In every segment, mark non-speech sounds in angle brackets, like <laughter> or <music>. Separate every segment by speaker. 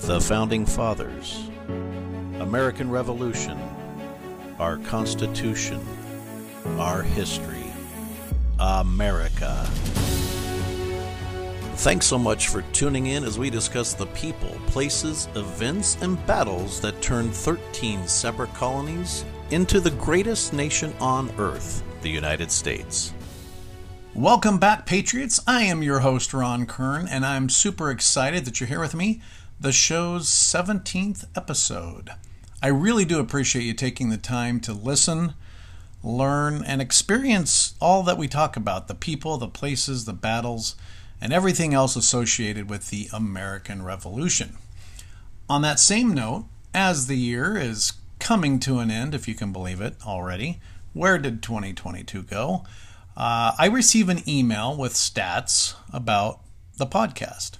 Speaker 1: The Founding Fathers, American Revolution, our Constitution, our history, America. Thanks so much for tuning in as we discuss the people, places, events, and battles that turned 13 separate colonies into the greatest nation on earth, the United States.
Speaker 2: Welcome back, Patriots. I am your host, Ron Kern, and I'm super excited that you're here with me. The show's 17th episode. I really do appreciate you taking the time to listen, learn, and experience all that we talk about the people, the places, the battles, and everything else associated with the American Revolution. On that same note, as the year is coming to an end, if you can believe it already, where did 2022 go? Uh, I receive an email with stats about the podcast.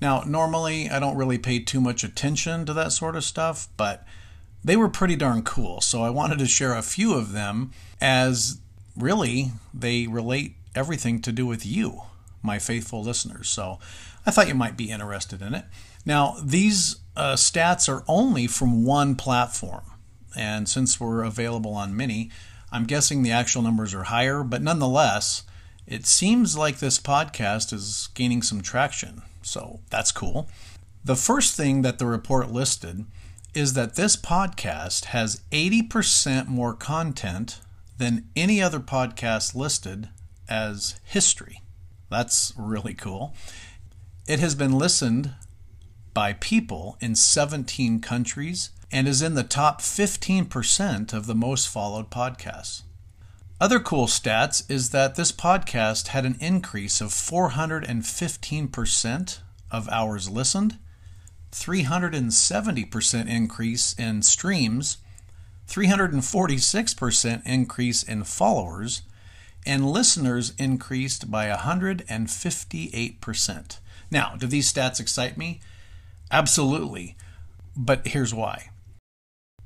Speaker 2: Now, normally I don't really pay too much attention to that sort of stuff, but they were pretty darn cool. So I wanted to share a few of them as really they relate everything to do with you my faithful listeners. So I thought you might be interested in it. Now, these uh, stats are only from one platform. And since we're available on many, I'm guessing the actual numbers are higher, but nonetheless, it seems like this podcast is gaining some traction. So that's cool. The first thing that the report listed is that this podcast has 80% more content than any other podcast listed as history. That's really cool. It has been listened by people in 17 countries and is in the top 15% of the most followed podcasts. Other cool stats is that this podcast had an increase of 415% of hours listened, 370% increase in streams, 346% increase in followers, and listeners increased by 158%. Now, do these stats excite me? Absolutely. But here's why.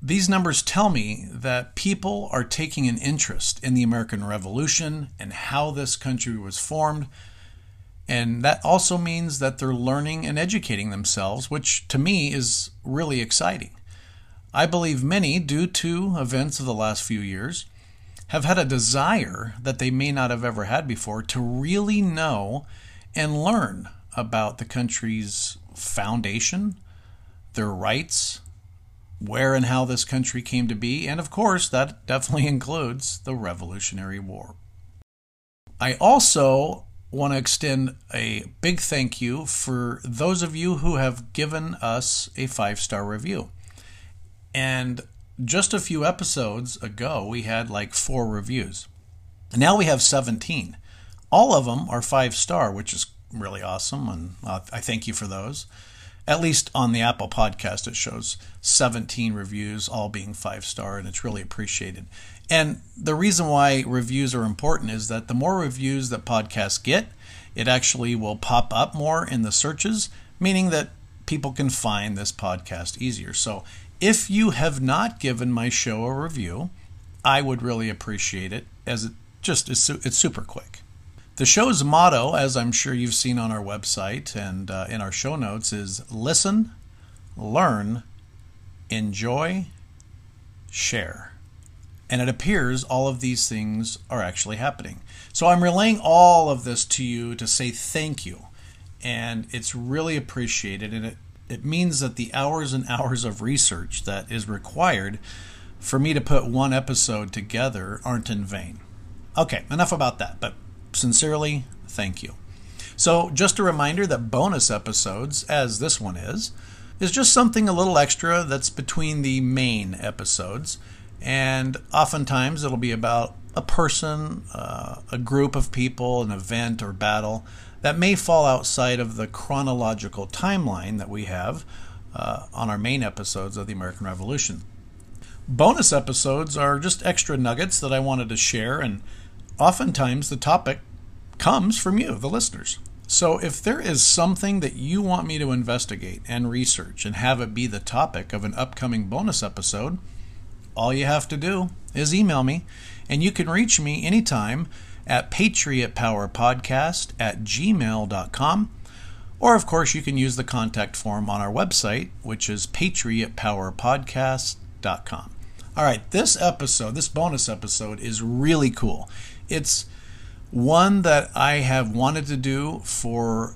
Speaker 2: These numbers tell me that people are taking an interest in the American Revolution and how this country was formed. And that also means that they're learning and educating themselves, which to me is really exciting. I believe many, due to events of the last few years, have had a desire that they may not have ever had before to really know and learn about the country's foundation, their rights, where and how this country came to be, and of course, that definitely <laughs> includes the Revolutionary War. I also want to extend a big thank you for those of you who have given us a five star review. And just a few episodes ago, we had like four reviews. Now we have 17. All of them are five star, which is really awesome, and uh, I thank you for those. At least on the Apple podcast, it shows 17 reviews, all being five star, and it's really appreciated. And the reason why reviews are important is that the more reviews that podcasts get, it actually will pop up more in the searches, meaning that people can find this podcast easier. So if you have not given my show a review, I would really appreciate it as it just is it's super quick. The show's motto, as I'm sure you've seen on our website and uh, in our show notes, is listen, learn, enjoy, share. And it appears all of these things are actually happening. So I'm relaying all of this to you to say thank you. And it's really appreciated. And it it means that the hours and hours of research that is required for me to put one episode together aren't in vain. Okay, enough about that, but sincerely, thank you. So, just a reminder that bonus episodes, as this one is, is just something a little extra that's between the main episodes. And oftentimes it'll be about a person, uh, a group of people, an event or battle that may fall outside of the chronological timeline that we have uh, on our main episodes of the American Revolution. Bonus episodes are just extra nuggets that I wanted to share, and oftentimes the topic comes from you, the listeners. So if there is something that you want me to investigate and research and have it be the topic of an upcoming bonus episode, all you have to do is email me, and you can reach me anytime at patriotpowerpodcast at gmail.com. Or, of course, you can use the contact form on our website, which is patriotpowerpodcast.com. All right, this episode, this bonus episode, is really cool. It's one that I have wanted to do for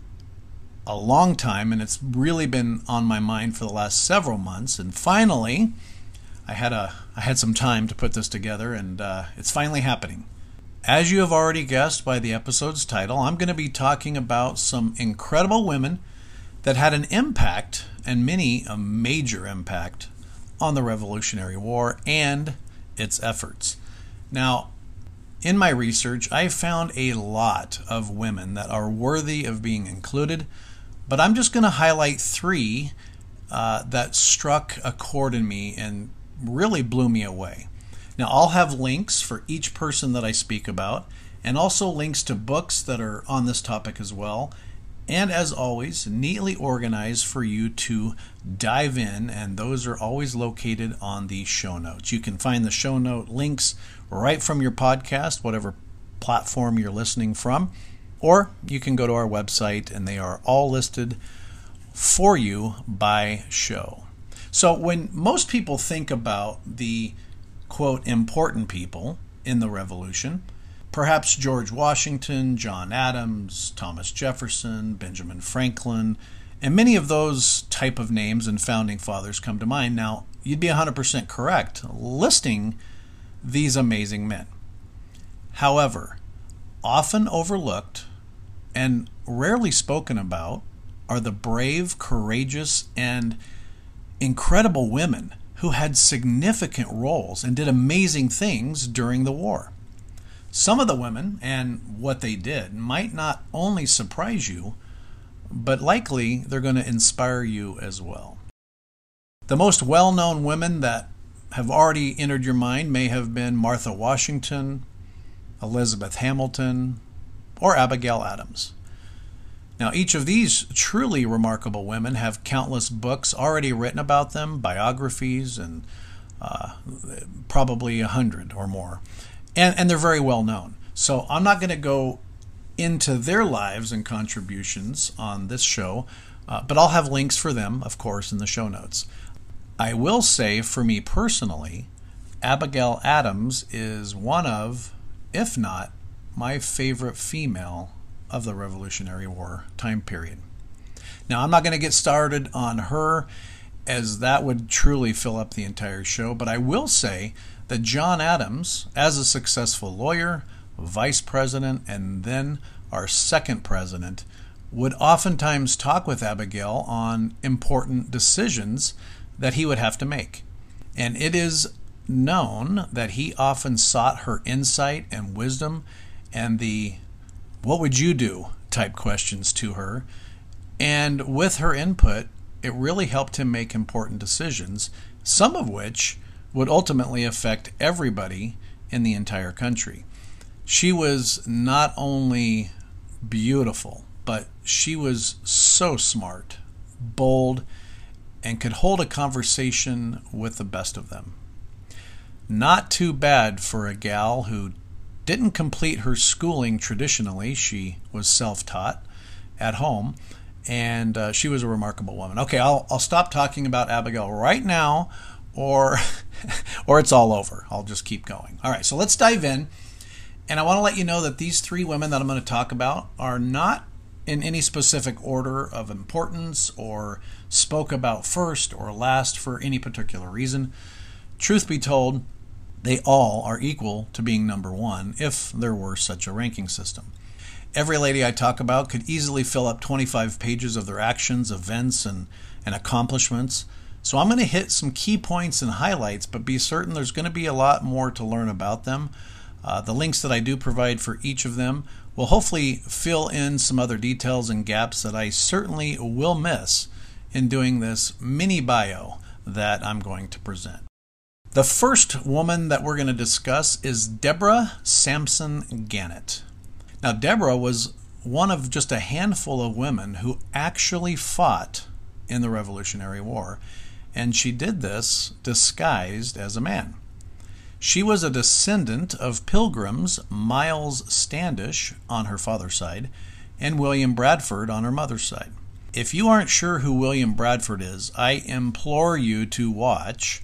Speaker 2: a long time, and it's really been on my mind for the last several months. And finally, I had a I had some time to put this together, and uh, it's finally happening. As you have already guessed by the episode's title, I'm going to be talking about some incredible women that had an impact, and many a major impact, on the Revolutionary War and its efforts. Now, in my research, I found a lot of women that are worthy of being included, but I'm just going to highlight three uh, that struck a chord in me and really blew me away. Now, I'll have links for each person that I speak about, and also links to books that are on this topic as well. And as always, neatly organized for you to dive in, and those are always located on the show notes. You can find the show note links right from your podcast, whatever platform you're listening from, or you can go to our website and they are all listed for you by show. So, when most people think about the quote important people in the revolution, perhaps George Washington, John Adams, Thomas Jefferson, Benjamin Franklin, and many of those type of names and founding fathers come to mind. Now, you'd be 100% correct listing these amazing men. However, often overlooked and rarely spoken about are the brave, courageous, and incredible women who had significant roles and did amazing things during the war. Some of the women and what they did might not only surprise you, but likely they're going to inspire you as well. The most well known women that have already entered your mind may have been Martha Washington, Elizabeth Hamilton, or Abigail Adams. Now, each of these truly remarkable women have countless books already written about them, biographies, and uh, probably a hundred or more. And, and they're very well known. So I'm not going to go into their lives and contributions on this show, uh, but I'll have links for them, of course, in the show notes. I will say, for me personally, Abigail Adams is one of, if not my favorite female of the Revolutionary War time period. Now, I'm not going to get started on her, as that would truly fill up the entire show, but I will say that John Adams, as a successful lawyer, vice president, and then our second president, would oftentimes talk with Abigail on important decisions that he would have to make. And it is known that he often sought her insight and wisdom and the what would you do type questions to her. And with her input, it really helped him make important decisions, some of which would ultimately affect everybody in the entire country. She was not only beautiful, but she was so smart, bold, and could hold a conversation with the best of them. Not too bad for a gal who didn't complete her schooling traditionally. She was self taught at home, and uh, she was a remarkable woman. Okay, I'll, I'll stop talking about Abigail right now, or, <laughs> or it's all over. I'll just keep going. All right, so let's dive in. And I want to let you know that these three women that I'm going to talk about are not in any specific order of importance or spoke about first or last for any particular reason. Truth be told, they all are equal to being number one if there were such a ranking system. Every lady I talk about could easily fill up 25 pages of their actions, events, and, and accomplishments. So I'm going to hit some key points and highlights, but be certain there's going to be a lot more to learn about them. Uh, the links that I do provide for each of them will hopefully fill in some other details and gaps that I certainly will miss in doing this mini bio that I'm going to present. The first woman that we're going to discuss is Deborah Sampson Gannett. Now, Deborah was one of just a handful of women who actually fought in the Revolutionary War, and she did this disguised as a man. She was a descendant of pilgrims Miles Standish on her father's side and William Bradford on her mother's side. If you aren't sure who William Bradford is, I implore you to watch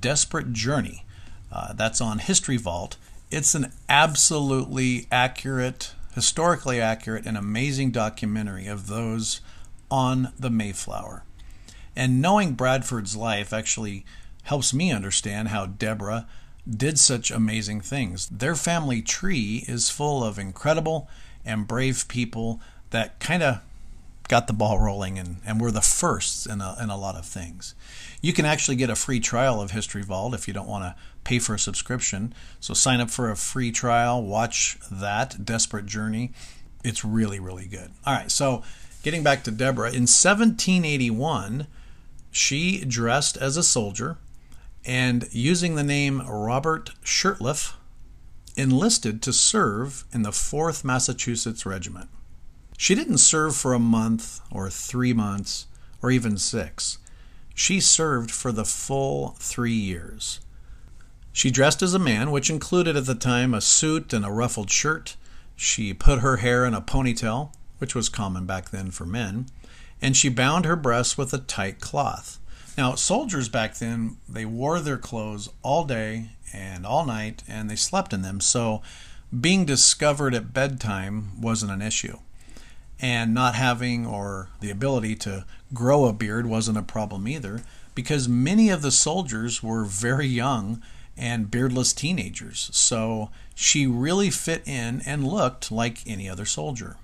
Speaker 2: Desperate Journey. Uh, that's on History Vault. It's an absolutely accurate, historically accurate, and amazing documentary of those on the Mayflower. And knowing Bradford's life actually helps me understand how Deborah did such amazing things. Their family tree is full of incredible and brave people that kind of got the ball rolling and, and were the firsts in a, in a lot of things. You can actually get a free trial of History Vault if you don't want to pay for a subscription. So sign up for a free trial, watch that Desperate Journey. It's really, really good. All right, so getting back to Deborah, in 1781, she dressed as a soldier and using the name Robert Shurtleff, enlisted to serve in the 4th Massachusetts Regiment. She didn't serve for a month or three months or even six. She served for the full three years. She dressed as a man, which included at the time a suit and a ruffled shirt. She put her hair in a ponytail, which was common back then for men, and she bound her breasts with a tight cloth. Now, soldiers back then, they wore their clothes all day and all night, and they slept in them, so being discovered at bedtime wasn't an issue. And not having or the ability to grow a beard wasn't a problem either, because many of the soldiers were very young and beardless teenagers, so she really fit in and looked like any other soldier.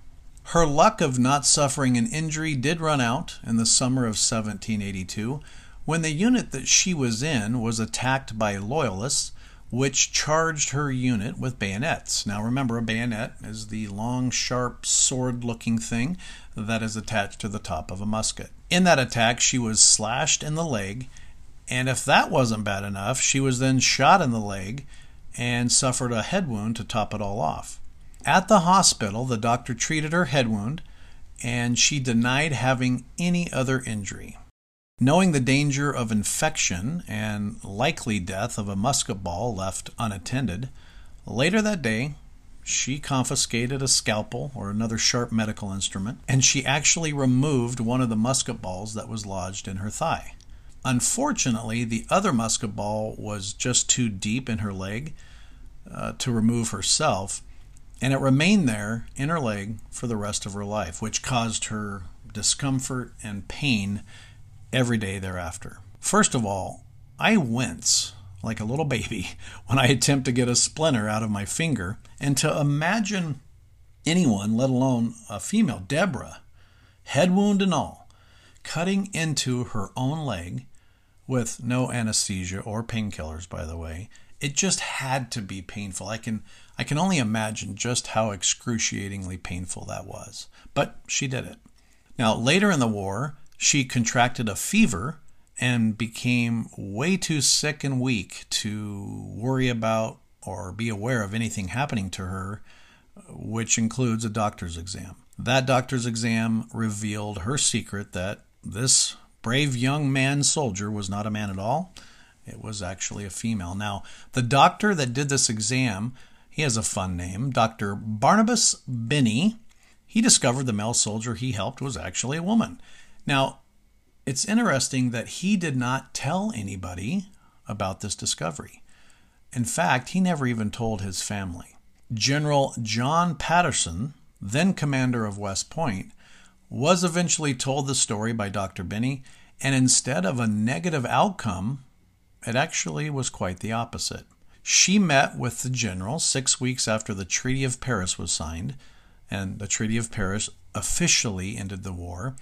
Speaker 2: Her luck of not suffering an injury did run out in the summer of 1782 when the unit that she was in was attacked by loyalists, which charged her unit with bayonets. Now remember, a bayonet is the long, sharp, sword looking thing that is attached to the top of a musket. In that attack, she was slashed in the leg, and if that wasn't bad enough, she was then shot in the leg and suffered a head wound to top it all off. At the hospital, the doctor treated her head wound and she denied having any other injury. Knowing the danger of infection and likely death of a musket ball left unattended, later that day she confiscated a scalpel or another sharp medical instrument, and she actually removed one of the musket balls that was lodged in her thigh. Unfortunately, the other musket ball was just too deep in her leg uh, to remove herself, and it remained there in her leg for the rest of her life, which caused her discomfort and pain every day thereafter. First of all, I wince like a little baby <laughs> when I attempt to get a splinter out of my finger, and to imagine anyone, let alone a female, Deborah, head wound and all, cutting into her own leg with no anesthesia or painkillers, by the way, it just had to be painful. I can I can only imagine just how excruciatingly painful that was. But she did it. Now, later in the war, she contracted a fever and became way too sick and weak to worry about or be aware of anything happening to her, which includes a doctor's exam. That doctor's exam revealed her secret that this brave young man soldier was not a man at all. It was actually a female. Now, the doctor that did this exam, he has a fun name, Dr. Barnabas Binney. He discovered the male soldier he helped was actually a woman. Now, it's interesting that he did not tell anybody about this discovery. In fact, he never even told his family. General John Patterson, then commander of West Point, was eventually told the story by Dr. Binney, and instead of a negative outcome, it actually was quite the opposite. She met with the general six weeks after the Treaty of Paris was signed, and the Treaty of Paris officially ended the war.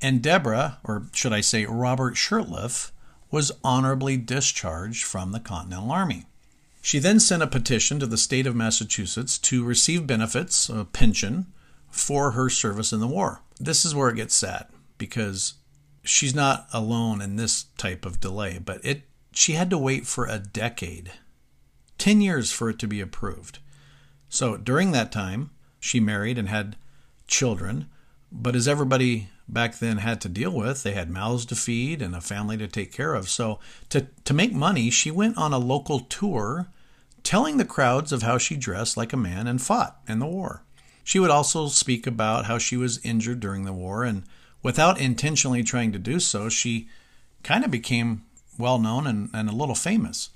Speaker 2: And Deborah, or should I say Robert Shurtleff, was honorably discharged from the Continental Army. She then sent a petition to the state of Massachusetts to receive benefits, a pension, for her service in the war. This is where it gets sad because she's not alone in this type of delay, but it she had to wait for a decade, 10 years for it to be approved. So during that time, she married and had children But as everybody back then had to deal with, they had mouths to feed and a family to take care of. So to, to make money, she went on a local tour telling the crowds of how she dressed like a man and fought in the war. She would also speak about how she was injured during the war, and without intentionally trying to do so, she kind of became well known and, and a little famous.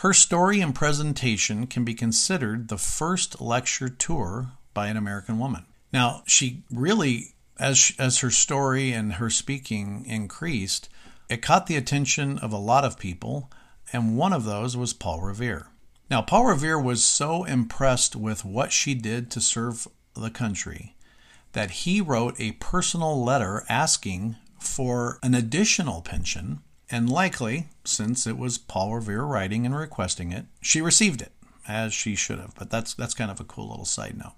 Speaker 2: Her story and presentation can be considered the first lecture tour by an American woman. Now, she really, as, as her story and her speaking increased, it caught the attention of a lot of people, and one of those was Paul Revere. Now, Paul Revere was so impressed with what she did to serve the country that he wrote a personal letter asking for an additional pension and likely, since it was Paul Revere writing and requesting it, she received it, as she should have. But that's that's kind of a cool little side note.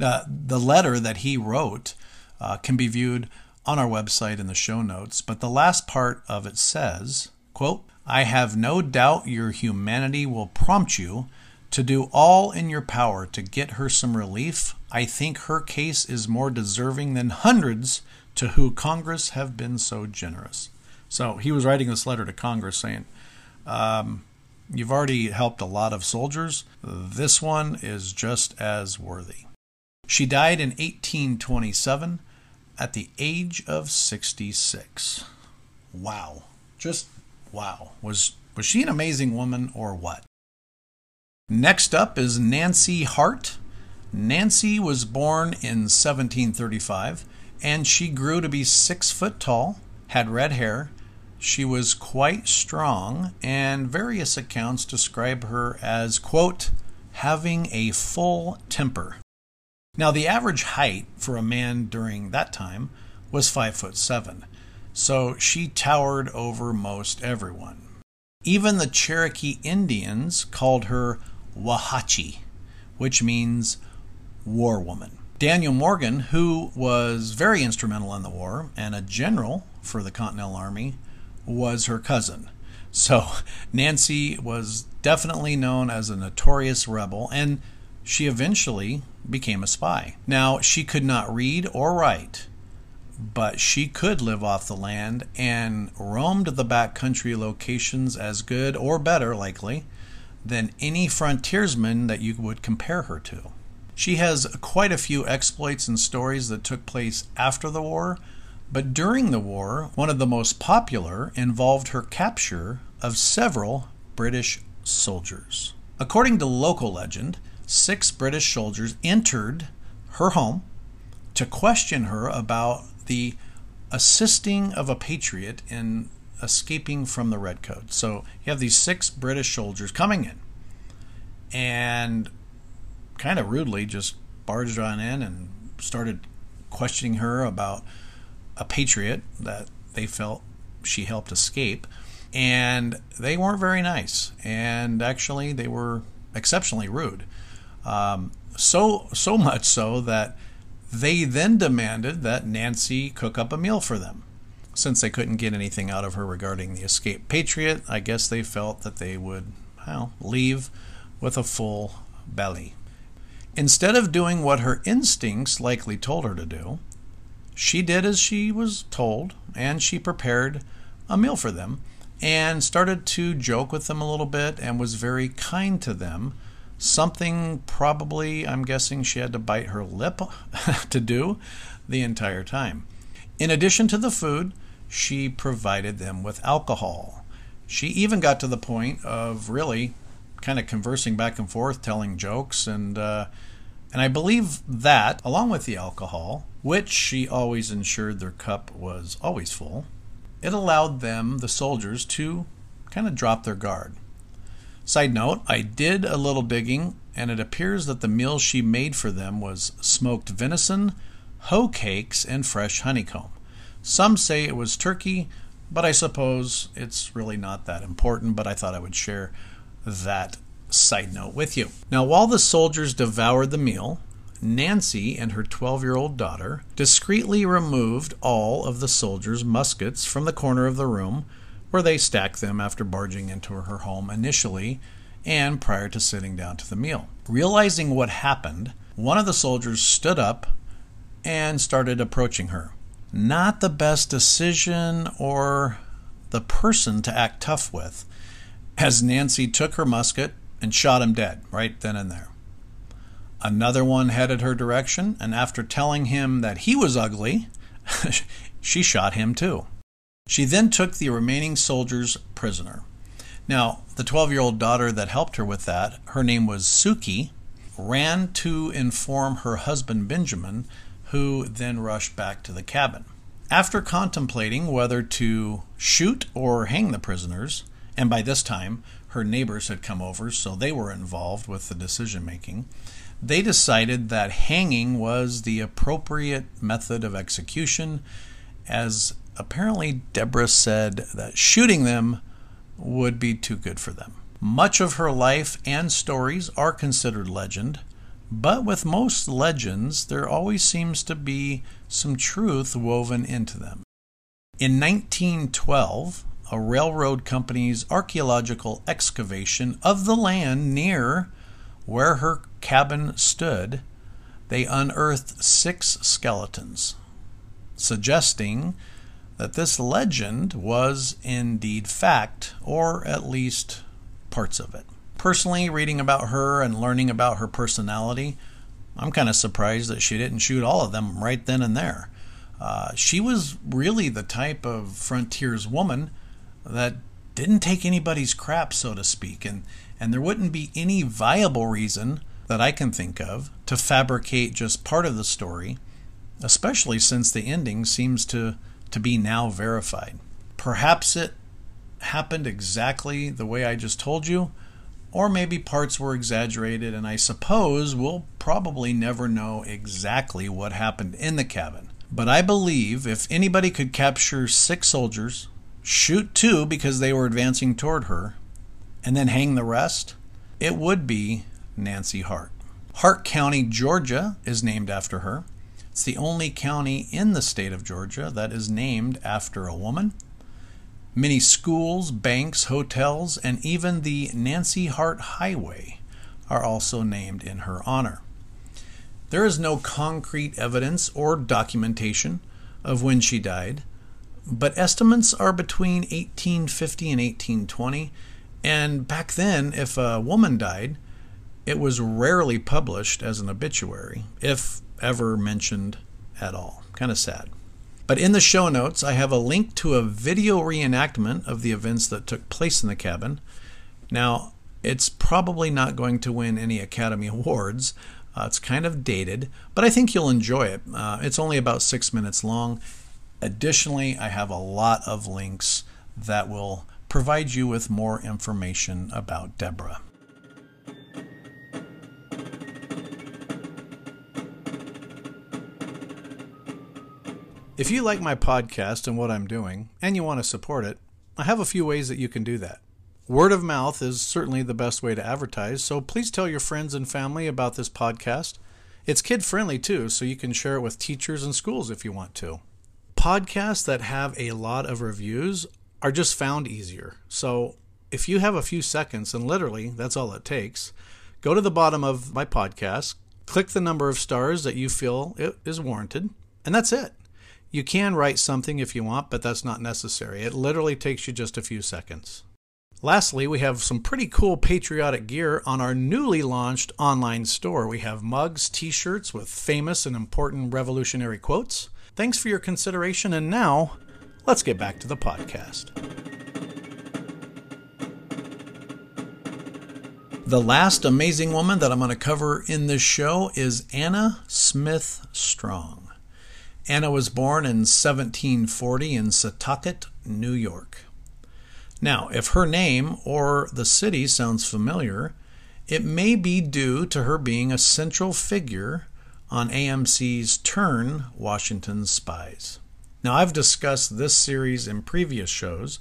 Speaker 2: Uh, the letter that he wrote uh, can be viewed on our website in the show notes, but the last part of it says, quote, I have no doubt your humanity will prompt you to do all in your power to get her some relief. I think her case is more deserving than hundreds to who Congress have been so generous. So he was writing this letter to Congress saying, um, You've already helped a lot of soldiers. This one is just as worthy. She died in 1827 at the age of 66. Wow. Just wow. Was was she an amazing woman or what? Next up is Nancy Hart. Nancy was born in 1735 and she grew to be six foot tall, had red hair, she was quite strong, and various accounts describe her as, quote, having a full temper. Now, the average height for a man during that time was five foot seven, so she towered over most everyone. Even the Cherokee Indians called her Wahachi, which means war woman. Daniel Morgan, who was very instrumental in the war and a general for the Continental Army, was her cousin. So Nancy was definitely known as a notorious rebel, and she eventually became a spy. Now, she could not read or write, but she could live off the land and roamed the backcountry locations as good or better, likely, than any frontiersman that you would compare her to. She has quite a few exploits and stories that took place after the war, but during the war, one of the most popular involved her capture of several British soldiers. According to local legend, six British soldiers entered her home to question her about the assisting of a patriot in escaping from the redcoats. So you have these six British soldiers coming in and kind of rudely just barged on in and started questioning her about a patriot that they felt she helped escape. And they weren't very nice. And actually, they were exceptionally rude. Um, so, so much so that they then demanded that Nancy cook up a meal for them. Since they couldn't get anything out of her regarding the escaped patriot, I guess they felt that they would well, leave with a full belly. Instead of doing what her instincts likely told her to do, she did as she was told, and she prepared a meal for them and started to joke with them a little bit and was very kind to them. Something probably, I'm guessing, she had to bite her lip <laughs> to do the entire time. In addition to the food, she provided them with alcohol. She even got to the point of really kind of conversing back and forth, telling jokes, and uh, and I believe that, along with the alcohol, which she always ensured their cup was always full, it allowed them, the soldiers, to kind of drop their guard. Side note, I did a little digging, and it appears that the meal she made for them was smoked venison, hoe cakes, and fresh honeycomb. Some say it was turkey, but I suppose it's really not that important, but I thought I would share that side note with you. Now, while the soldiers devoured the meal, Nancy and her 12 year old daughter discreetly removed all of the soldiers' muskets from the corner of the room where they stacked them after barging into her home initially and prior to sitting down to the meal. Realizing what happened, one of the soldiers stood up and started approaching her. Not the best decision or the person to act tough with, as Nancy took her musket and shot him dead right then and there. Another one headed her direction, and after telling him that he was ugly, <laughs> she shot him too. She then took the remaining soldiers prisoner. Now, the 12 year old daughter that helped her with that, her name was Suki, ran to inform her husband Benjamin, who then rushed back to the cabin. After contemplating whether to shoot or hang the prisoners, and by this time her neighbors had come over, so they were involved with the decision making, they decided that hanging was the appropriate method of execution, as apparently Deborah said that shooting them would be too good for them. Much of her life and stories are considered legend, but with most legends, there always seems to be some truth woven into them. In 1912, a railroad company's archaeological excavation of the land near where her cabin stood, they unearthed six skeletons, suggesting that this legend was indeed fact, or at least parts of it. Personally, reading about her and learning about her personality, I'm kind of surprised that she didn't shoot all of them right then and there. Uh, she was really the type of frontiers woman that didn't take anybody's crap, so to speak, and, and there wouldn't be any viable reason that I can think of to fabricate just part of the story, especially since the ending seems to, to be now verified. Perhaps it happened exactly the way I just told you, or maybe parts were exaggerated, and I suppose we'll probably never know exactly what happened in the cabin. But I believe if anybody could capture six soldiers, shoot two because they were advancing toward her, and then hang the rest, it would be Nancy Hart. Hart County, Georgia is named after her. It's the only county in the state of Georgia that is named after a woman. Many schools, banks, hotels, and even the Nancy Hart Highway are also named in her honor. There is no concrete evidence or documentation of when she died, but estimates are between 1850 and 1820. And back then, if a woman died, it was rarely published as an obituary, if ever mentioned at all. Kind of sad. But in the show notes, I have a link to a video reenactment of the events that took place in the cabin. Now, it's probably not going to win any Academy <laughs> Awards. Uh, it's kind of dated, but I think you'll enjoy it. Uh, it's only about six minutes long. Additionally, I have a lot of links that will provide you with more information about Deborah. If you like my podcast and what I'm doing, and you want to support it, I have a few ways that you can do that. Word of mouth is certainly the best way to advertise, so please tell your friends and family about this podcast. It's kid friendly too, so you can share it with teachers and schools if you want to. Podcasts that have a lot of reviews are just found easier. So if you have a few seconds, and literally that's all it takes, go to the bottom of my podcast, click the number of stars that you feel it is warranted, and that's it. You can write something if you want, but that's not necessary. It literally takes you just a few seconds. Lastly, we have some pretty cool patriotic gear on our newly launched online store. We have mugs, t shirts with famous and important revolutionary quotes. Thanks for your consideration, and now let's get back to the podcast. The last amazing woman that I'm going to cover in this show is Anna Smith Strong. Anna was born in 1740 in Setauket, New York. Now, if her name or the city sounds familiar, it may be due to her being a central figure on AMC's Turn Washington's Spies. Now, I've discussed this series in previous shows,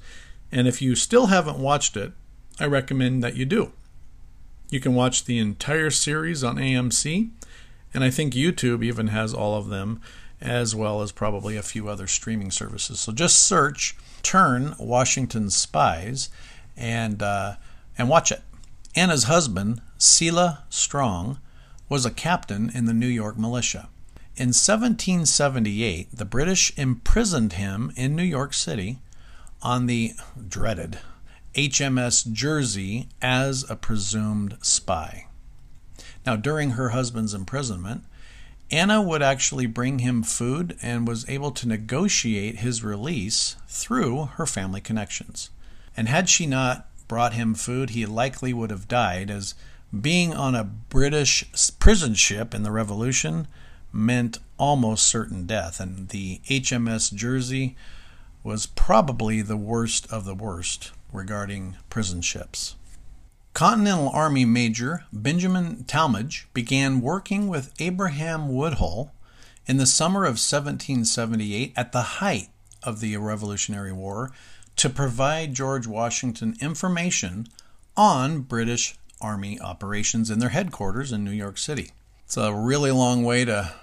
Speaker 2: and if you still haven't watched it, I recommend that you do. You can watch the entire series on AMC, and I think YouTube even has all of them as well as probably a few other streaming services. So just search "Turn Washington Spies" and uh, and watch it. Anna's husband, Selah Strong, was a captain in the New York militia. In 1778, the British imprisoned him in New York City on the dreaded HMS Jersey as a presumed spy. Now, during her husband's imprisonment, Anna would actually bring him food and was able to negotiate his release through her family connections. And had she not brought him food, he likely would have died, as being on a British prison ship in the Revolution meant almost certain death. And the HMS Jersey was probably the worst of the worst regarding prison ships. Continental Army Major Benjamin Tallmadge began working with Abraham Woodhull in the summer of 1778 at the height of the Revolutionary War to provide George Washington information on British Army operations in their headquarters in New York City. It's a really long way to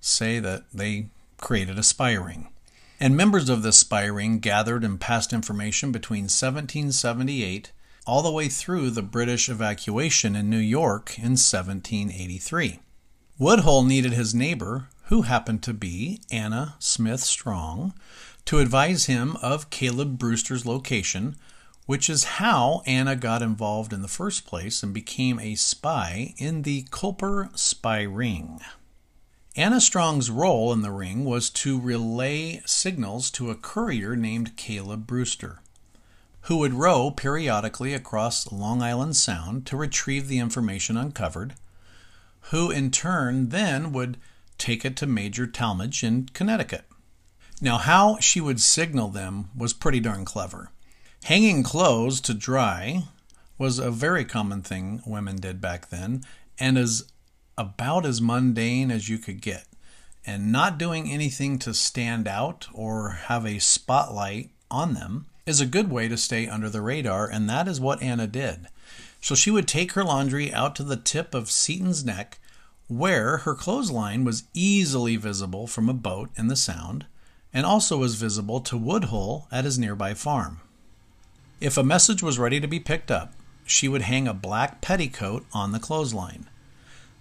Speaker 2: say that they created a spy ring. And members of this spy ring gathered and passed information between 1778 all the way through the British evacuation in New York in 1783. Woodhull needed his neighbor, who happened to be Anna Smith Strong, to advise him of Caleb Brewster's location, which is how Anna got involved in the first place and became a spy in the Culper spy ring. Anna Strong's role in the ring was to relay signals to a courier named Caleb Brewster who would row periodically across Long Island Sound to retrieve the information uncovered, who in turn then would take it to Major Tallmadge in Connecticut. Now, how she would signal them was pretty darn clever. Hanging clothes to dry was a very common thing women did back then and is about as mundane as you could get. And not doing anything to stand out or have a spotlight on them is a good way to stay under the radar, and that is what Anna did. So she would take her laundry out to the tip of Seaton's neck, where her clothesline was easily visible from a boat in the Sound, and also was visible to Woodhull at his nearby farm. If a message was ready to be picked up, she would hang a black petticoat on the clothesline.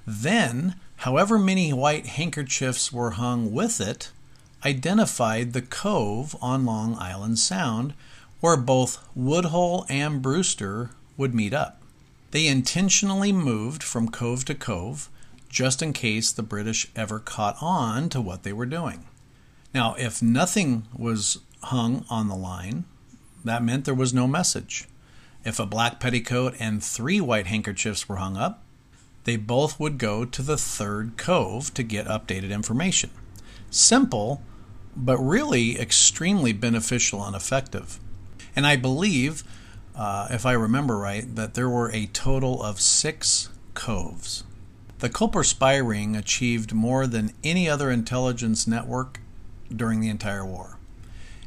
Speaker 2: Then, however many white handkerchiefs were hung with it, identified the cove on Long Island Sound where both Woodhull and Brewster would meet up. They intentionally moved from cove to cove just in case the British ever caught on to what they were doing. Now, if nothing was hung on the line, that meant there was no message. If a black petticoat and three white handkerchiefs were hung up, they both would go to the third cove to get updated information. Simple, but really extremely beneficial and effective. And I believe, uh, if I remember right, that there were a total of six coves. The Culper spy ring achieved more than any other intelligence network during the entire war.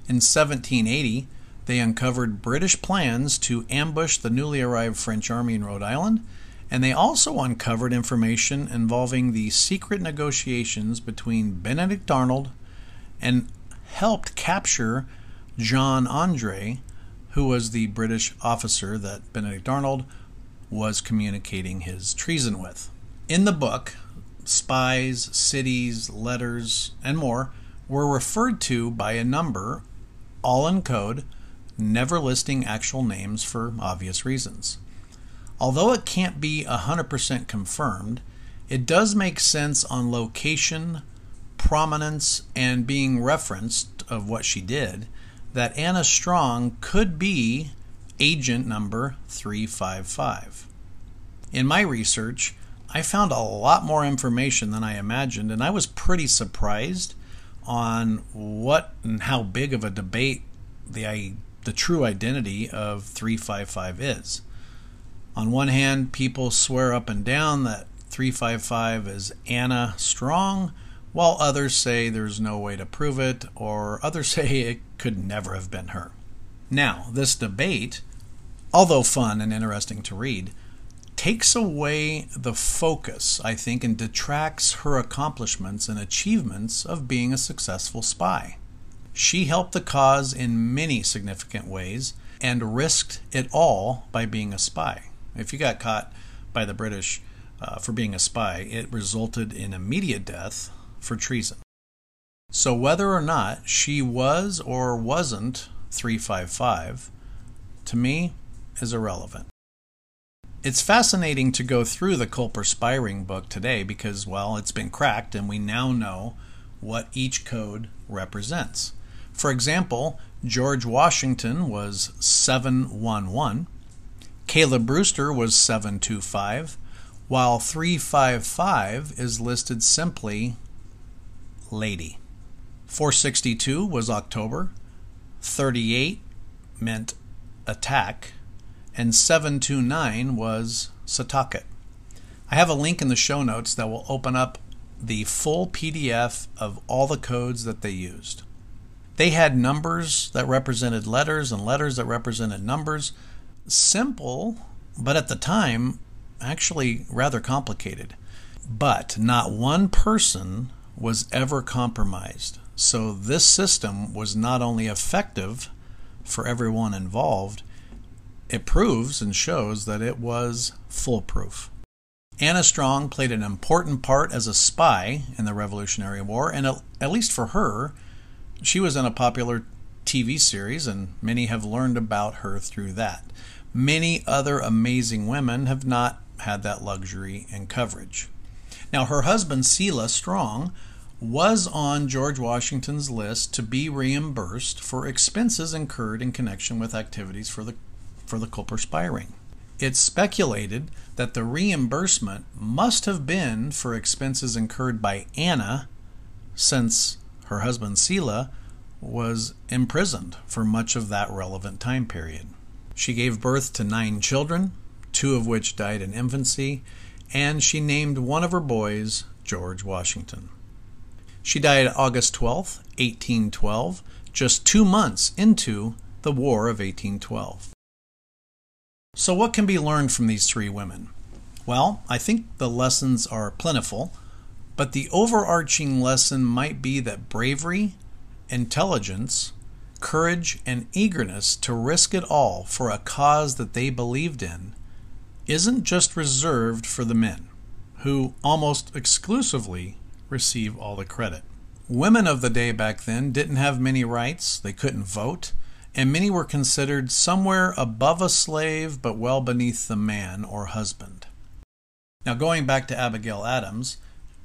Speaker 2: In 1780, they uncovered British plans to ambush the newly arrived French army in Rhode Island, and they also uncovered information involving the secret negotiations between Benedict Arnold and helped capture Jean Andre, who was the British officer that Benedict Arnold was communicating his treason with. In the book, spies, cities, letters, and more were referred to by a number, all in code, never listing actual names for obvious reasons. Although it can't be 100% confirmed, it does make sense on location, prominence, and being referenced of what she did that Anna Strong could be agent number 355. In my research, I found a lot more information than I imagined, and I was pretty surprised on what and how big of a debate the, the true identity of 355 is. On one hand, people swear up and down that 355 is Anna Strong, while others say there's no way to prove it, or others <laughs> say it could never have been her. Now, this debate, although fun and interesting to read, takes away the focus, I think, and detracts her accomplishments and achievements of being a successful spy. She helped the cause in many significant ways and risked it all by being a spy. If you got caught by the British uh, for being a spy, it resulted in immediate death for treason. So, whether or not she was or wasn't 355, to me, is irrelevant. It's fascinating to go through the Culper Spy Ring book today because, well, it's been cracked and we now know what each code represents. For example, George Washington was 711, Caleb Brewster was 725, while 355 is listed simply lady. 462 was October, 38 meant attack, and 729 was Setauket. I have a link in the show notes that will open up the full PDF of all the codes that they used. They had numbers that represented letters and letters that represented numbers. Simple, but at the time, actually rather complicated. But not one person was ever compromised. So this system was not only effective for everyone involved, it proves and shows that it was foolproof. Anna Strong played an important part as a spy in the Revolutionary War, and at least for her, she was in a popular TV series, and many have learned about her through that. Many other amazing women have not had that luxury and coverage. Now, her husband, Selah Strong, was on George Washington's list to be reimbursed for expenses incurred in connection with activities for the, for the Culper Spy Ring. It's speculated that the reimbursement must have been for expenses incurred by Anna, since her husband Selah was imprisoned for much of that relevant time period. She gave birth to nine children, two of which died in infancy, and she named one of her boys George Washington. She died August 12, 1812, just two months into the War of 1812. So, what can be learned from these three women? Well, I think the lessons are plentiful, but the overarching lesson might be that bravery, intelligence, courage, and eagerness to risk it all for a cause that they believed in isn't just reserved for the men, who almost exclusively receive all the credit. Women of the day back then didn't have many rights, they couldn't vote, and many were considered somewhere above a slave but well beneath the man or husband. Now, going back to Abigail Adams,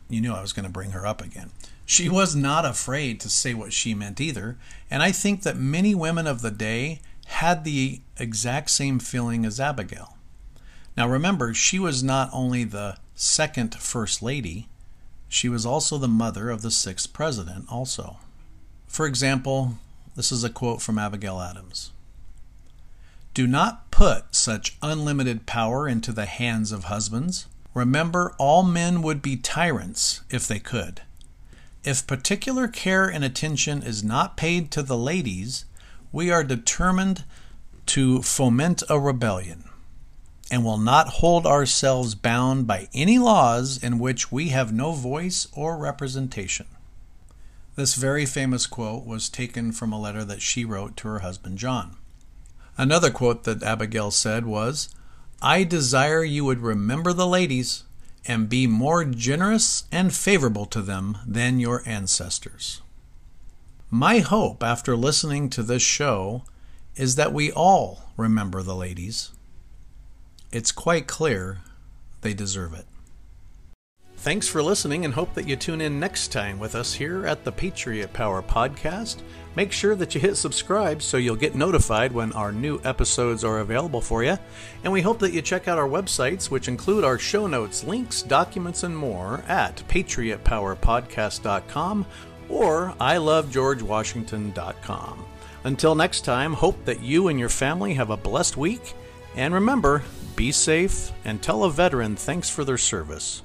Speaker 2: you knew I was going to bring her up again. She was not afraid to say what she meant either, and I think that many women of the day had the exact same feeling as Abigail. Now, remember, she was not only the second First Lady, she was also the mother of the sixth president, also. For example, this is a quote from Abigail Adams Do not put such unlimited power into the hands of husbands. Remember, all men would be tyrants if they could. If particular care and attention is not paid to the ladies, we are determined to foment a rebellion and will not hold ourselves bound by any laws in which we have no voice or representation. This very famous quote was taken from a letter that she wrote to her husband John. Another quote that Abigail said was, I desire you would remember the ladies and be more generous and favorable to them than your ancestors. My hope after listening to this show is that we all remember the ladies. It's quite clear they deserve it.
Speaker 1: Thanks for listening and hope that you tune in next time with us here at the Patriot Power Podcast. Make sure that you hit subscribe so you'll get notified when our new episodes are available for you. And we hope that you check out our websites, which include our show notes, links, documents, and more at patriotpowerpodcast.com or ilovegeorgewashington.com. Until next time, hope that you and your family have a blessed week. And remember, be safe and tell a veteran thanks for their service.